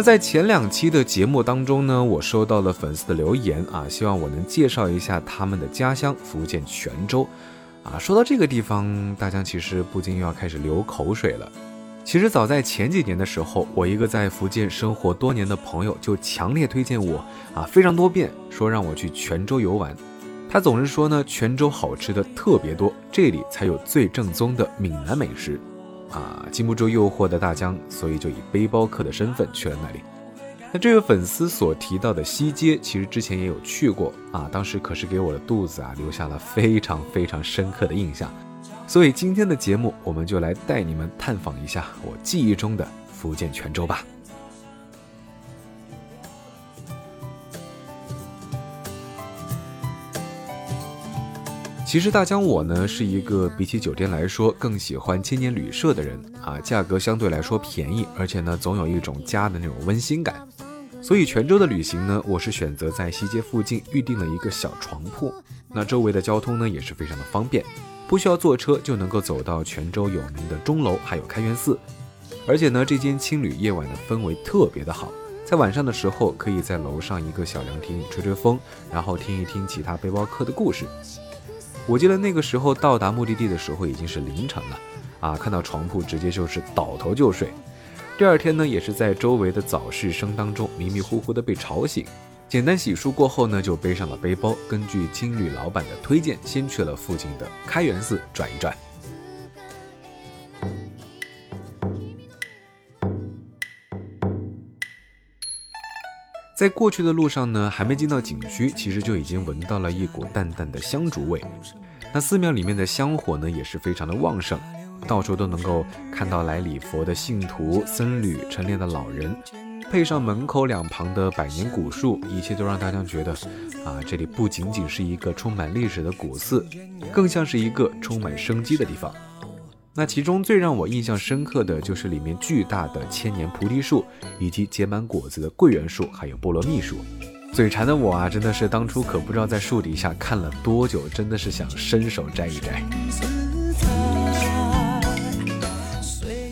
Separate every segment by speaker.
Speaker 1: 在前两期的节目当中呢，我收到了粉丝的留言啊，希望我能介绍一下他们的家乡福建泉州。啊，说到这个地方，大家其实不禁又要开始流口水了。其实早在前几年的时候，我一个在福建生活多年的朋友就强烈推荐我啊，非常多遍说让我去泉州游玩。他总是说呢，泉州好吃的特别多，这里才有最正宗的闽南美食。啊，经不住诱惑的大江，所以就以背包客的身份去了那里。那这位粉丝所提到的西街，其实之前也有去过啊，当时可是给我的肚子啊留下了非常非常深刻的印象。所以今天的节目，我们就来带你们探访一下我记忆中的福建泉州吧。其实大江我呢是一个比起酒店来说更喜欢青年旅社的人啊，价格相对来说便宜，而且呢总有一种家的那种温馨感。所以泉州的旅行呢，我是选择在西街附近预定了一个小床铺，那周围的交通呢也是非常的方便。不需要坐车就能够走到泉州有名的钟楼，还有开元寺。而且呢，这间青旅夜晚的氛围特别的好，在晚上的时候可以在楼上一个小凉亭里吹吹风，然后听一听其他背包客的故事。我记得那个时候到达目的地的时候已经是凌晨了，啊，看到床铺直接就是倒头就睡。第二天呢，也是在周围的早市声当中迷迷糊糊的被吵醒。简单洗漱过后呢，就背上了背包，根据青旅老板的推荐，先去了附近的开元寺转一转。在过去的路上呢，还没进到景区，其实就已经闻到了一股淡淡的香烛味。那寺庙里面的香火呢，也是非常的旺盛，到处都能够看到来礼佛的信徒、僧侣、晨练的老人。配上门口两旁的百年古树，一切都让大家觉得，啊，这里不仅仅是一个充满历史的古寺，更像是一个充满生机的地方。那其中最让我印象深刻的就是里面巨大的千年菩提树，以及结满果子的桂圆树，还有菠萝蜜树。嘴馋的我啊，真的是当初可不知道在树底下看了多久，真的是想伸手摘一摘。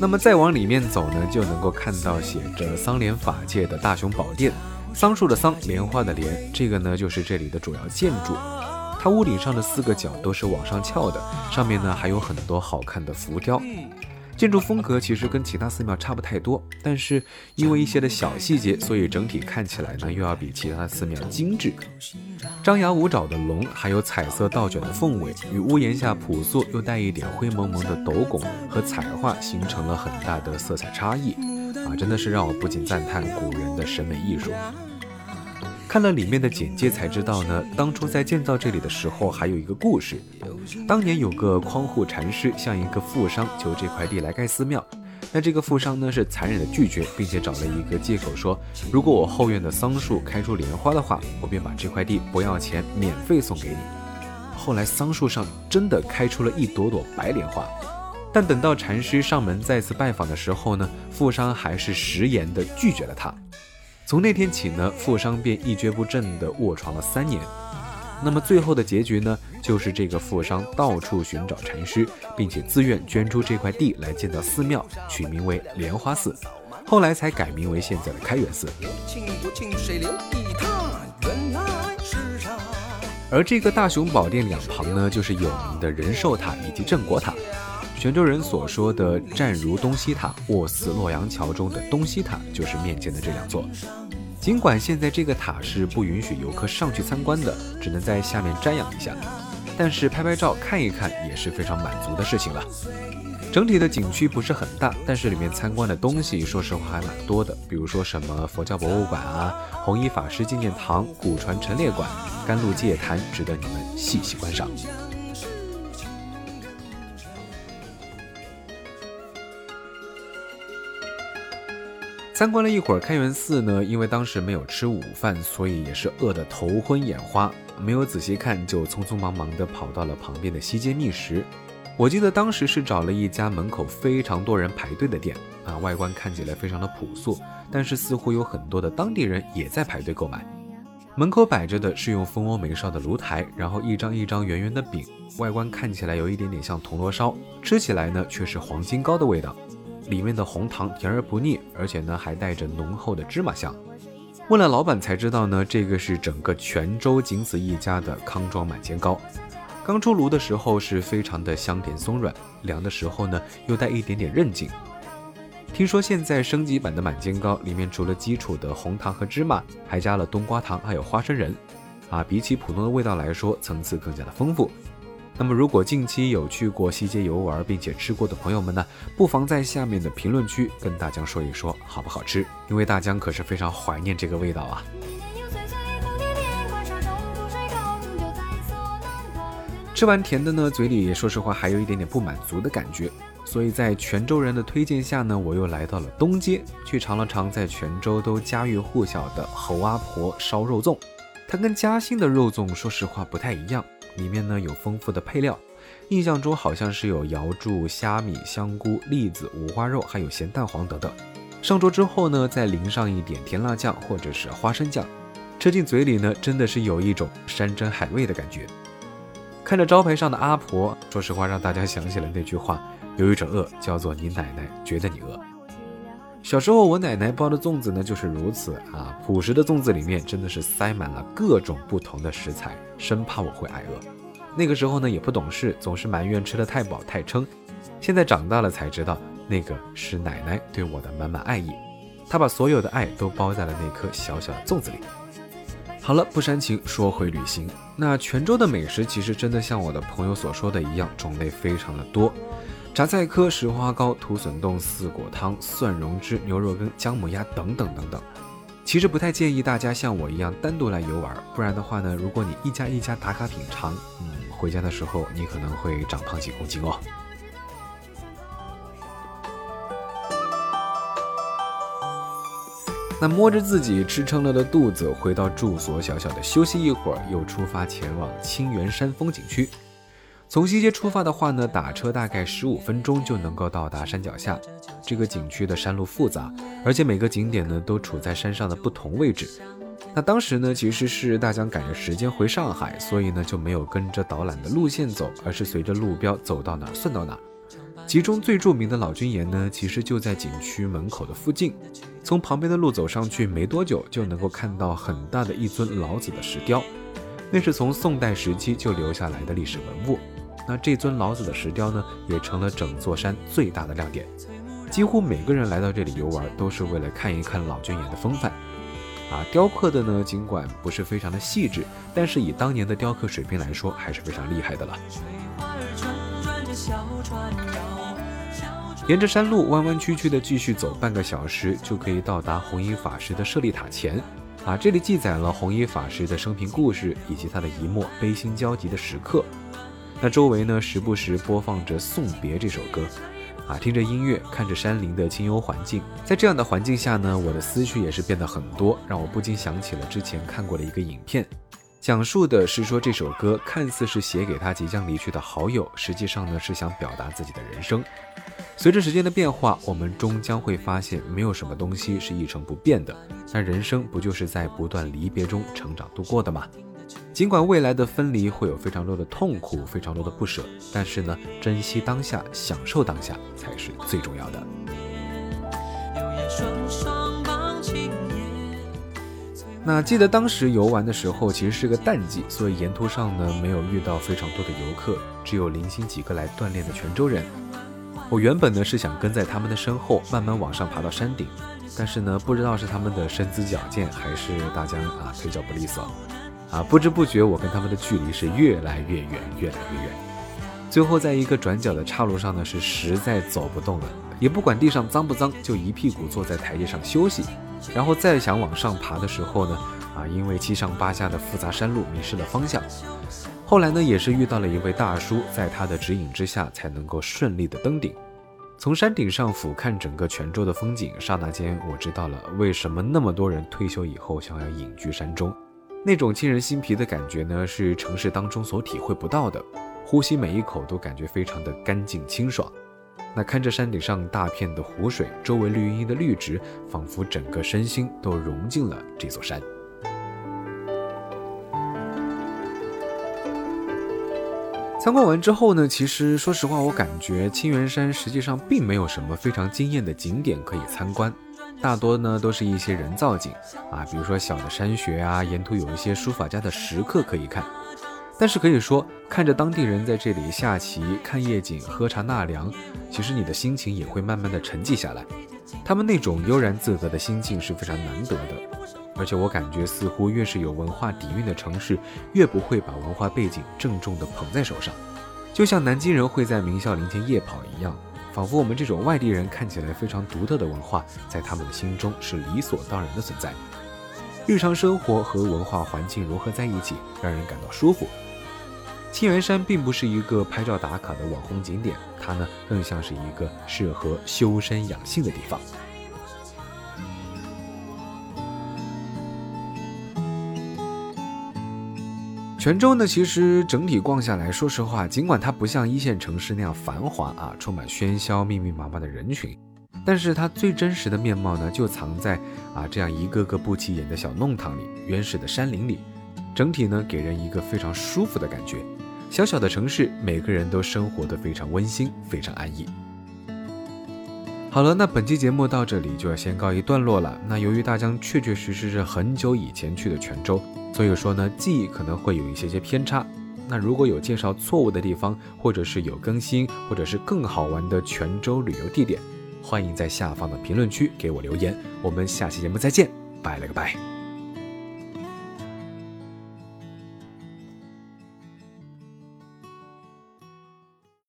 Speaker 1: 那么再往里面走呢，就能够看到写着桑莲法界的大雄宝殿，桑树的桑，莲花的莲，这个呢就是这里的主要建筑。它屋顶上的四个角都是往上翘的，上面呢还有很多好看的浮雕。建筑风格其实跟其他寺庙差不太多，但是因为一些的小细节，所以整体看起来呢又要比其他寺庙精致。张牙舞爪的龙，还有彩色倒卷的凤尾，与屋檐下朴素又带一点灰蒙蒙的斗拱和彩画形成了很大的色彩差异，啊，真的是让我不禁赞叹古人的审美艺术。看了里面的简介才知道呢，当初在建造这里的时候还有一个故事。当年有个匡护禅师向一个富商求这块地来盖寺庙，那这个富商呢是残忍的拒绝，并且找了一个借口说，如果我后院的桑树开出莲花的话，我便把这块地不要钱免费送给你。后来桑树上真的开出了一朵朵白莲花，但等到禅师上门再次拜访的时候呢，富商还是食言的拒绝了他。从那天起呢，富商便一蹶不振地卧床了三年。那么最后的结局呢，就是这个富商到处寻找禅师，并且自愿捐出这块地来建造寺庙，取名为莲花寺，后来才改名为现在的开元寺。而这个大雄宝殿两旁呢，就是有名的仁寿塔以及镇国塔。泉州人所说的“站如东西塔，卧似洛阳桥”中的东西塔，就是面前的这两座。尽管现在这个塔是不允许游客上去参观的，只能在下面瞻仰一下，但是拍拍照看一看也是非常满足的事情了。整体的景区不是很大，但是里面参观的东西，说实话还蛮多的，比如说什么佛教博物馆啊、弘一法师纪念堂、古船陈列馆、甘露戒坛，值得你们细细观赏。参观了一会儿开元寺呢，因为当时没有吃午饭，所以也是饿得头昏眼花，没有仔细看，就匆匆忙忙地跑到了旁边的西街觅食。我记得当时是找了一家门口非常多人排队的店，啊，外观看起来非常的朴素，但是似乎有很多的当地人也在排队购买。门口摆着的是用蜂窝煤烧的炉台，然后一张一张圆圆的饼，外观看起来有一点点像铜锣烧，吃起来呢却是黄金糕的味道。里面的红糖甜而不腻，而且呢还带着浓厚的芝麻香。问了老板才知道呢，这个是整个泉州仅此一家的康庄满煎糕。刚出炉的时候是非常的香甜松软，凉的时候呢又带一点点韧劲。听说现在升级版的满煎糕里面除了基础的红糖和芝麻，还加了冬瓜糖还有花生仁，啊，比起普通的味道来说，层次更加的丰富。那么如果近期有去过西街游玩并且吃过的朋友们呢，不妨在下面的评论区跟大江说一说好不好吃，因为大江可是非常怀念这个味道啊。吃完甜的呢，嘴里说实话还有一点点不满足的感觉，所以在泉州人的推荐下呢，我又来到了东街，去尝了尝在泉州都家喻户晓的侯阿婆烧肉粽。它跟嘉兴的肉粽说实话不太一样，里面呢有丰富的配料，印象中好像是有瑶柱、虾米、香菇、栗子、五花肉，还有咸蛋黄等等。上桌之后呢，再淋上一点甜辣酱或者是花生酱，吃进嘴里呢，真的是有一种山珍海味的感觉。看着招牌上的阿婆，说实话让大家想起了那句话：有一种饿叫做你奶奶觉得你饿。小时候我奶奶包的粽子呢就是如此啊，朴实的粽子里面真的是塞满了各种不同的食材，生怕我会挨饿。那个时候呢也不懂事，总是埋怨吃的太饱太撑。现在长大了才知道，那个是奶奶对我的满满爱意，她把所有的爱都包在了那颗小小的粽子里。好了，不煽情，说回旅行。那泉州的美食其实真的像我的朋友所说的一样，种类非常的多，榨菜科、石花糕、土笋冻、四果汤、蒜蓉汁、牛肉羹、姜母鸭等等等等。其实不太建议大家像我一样单独来游玩，不然的话呢，如果你一家一家打卡品尝，嗯，回家的时候你可能会长胖几公斤哦。那摸着自己吃撑了的肚子，回到住所，小小的休息一会儿，又出发前往清源山风景区。从西街出发的话呢，打车大概十五分钟就能够到达山脚下。这个景区的山路复杂，而且每个景点呢都处在山上的不同位置。那当时呢，其实是大江赶着时间回上海，所以呢就没有跟着导览的路线走，而是随着路标走到哪算到哪。其中最著名的老君岩呢，其实就在景区门口的附近。从旁边的路走上去，没多久就能够看到很大的一尊老子的石雕，那是从宋代时期就留下来的历史文物。那这尊老子的石雕呢，也成了整座山最大的亮点。几乎每个人来到这里游玩，都是为了看一看老君岩的风范。啊，雕刻的呢，尽管不是非常的细致，但是以当年的雕刻水平来说，还是非常厉害的了。沿着山路弯弯曲曲的继续走半个小时，就可以到达弘一法师的舍利塔前。啊，这里记载了弘一法师的生平故事以及他的一幕悲心交集的时刻。那周围呢，时不时播放着《送别》这首歌。啊，听着音乐，看着山林的清幽环境，在这样的环境下呢，我的思绪也是变得很多，让我不禁想起了之前看过的一个影片。讲述的是说，这首歌看似是写给他即将离去的好友，实际上呢是想表达自己的人生。随着时间的变化，我们终将会发现，没有什么东西是一成不变的。那人生不就是在不断离别中成长度过的吗？尽管未来的分离会有非常多的痛苦，非常多的不舍，但是呢，珍惜当下，享受当下才是最重要的。那记得当时游玩的时候，其实是个淡季，所以沿途上呢没有遇到非常多的游客，只有零星几个来锻炼的泉州人。我原本呢是想跟在他们的身后，慢慢往上爬到山顶，但是呢不知道是他们的身姿矫健，还是大江啊腿脚不利索，啊不知不觉我跟他们的距离是越来越远，越来越远。最后在一个转角的岔路上呢，是实在走不动了，也不管地上脏不脏，就一屁股坐在台阶上休息。然后再想往上爬的时候呢，啊，因为七上八下的复杂山路迷失了方向。后来呢，也是遇到了一位大叔，在他的指引之下，才能够顺利的登顶。从山顶上俯瞰整个泉州的风景，刹那间我知道了为什么那么多人退休以后想要隐居山中。那种沁人心脾的感觉呢，是城市当中所体会不到的。呼吸每一口都感觉非常的干净清爽。那看着山顶上大片的湖水，周围绿茵茵的绿植，仿佛整个身心都融进了这座山。参观完之后呢，其实说实话，我感觉青源山实际上并没有什么非常惊艳的景点可以参观，大多呢都是一些人造景啊，比如说小的山穴啊，沿途有一些书法家的石刻可以看。但是可以说，看着当地人在这里下棋、看夜景、喝茶纳凉，其实你的心情也会慢慢的沉寂下来。他们那种悠然自得的心境是非常难得的。而且我感觉，似乎越是有文化底蕴的城市，越不会把文化背景郑重的捧在手上。就像南京人会在明孝陵前夜跑一样，仿佛我们这种外地人看起来非常独特的文化，在他们的心中是理所当然的存在。日常生活和文化环境融合在一起，让人感到舒服。青源山并不是一个拍照打卡的网红景点，它呢更像是一个适合修身养性的地方。泉州呢，其实整体逛下来说实话，尽管它不像一线城市那样繁华啊，充满喧嚣、密密麻麻的人群，但是它最真实的面貌呢，就藏在啊这样一个个不起眼的小弄堂里、原始的山林里。整体呢，给人一个非常舒服的感觉。小小的城市，每个人都生活得非常温馨，非常安逸。好了，那本期节目到这里就要先告一段落了。那由于大江确确实实是很久以前去的泉州，所以说呢，记忆可能会有一些些偏差。那如果有介绍错误的地方，或者是有更新，或者是更好玩的泉州旅游地点，欢迎在下方的评论区给我留言。我们下期节目再见，拜了个拜。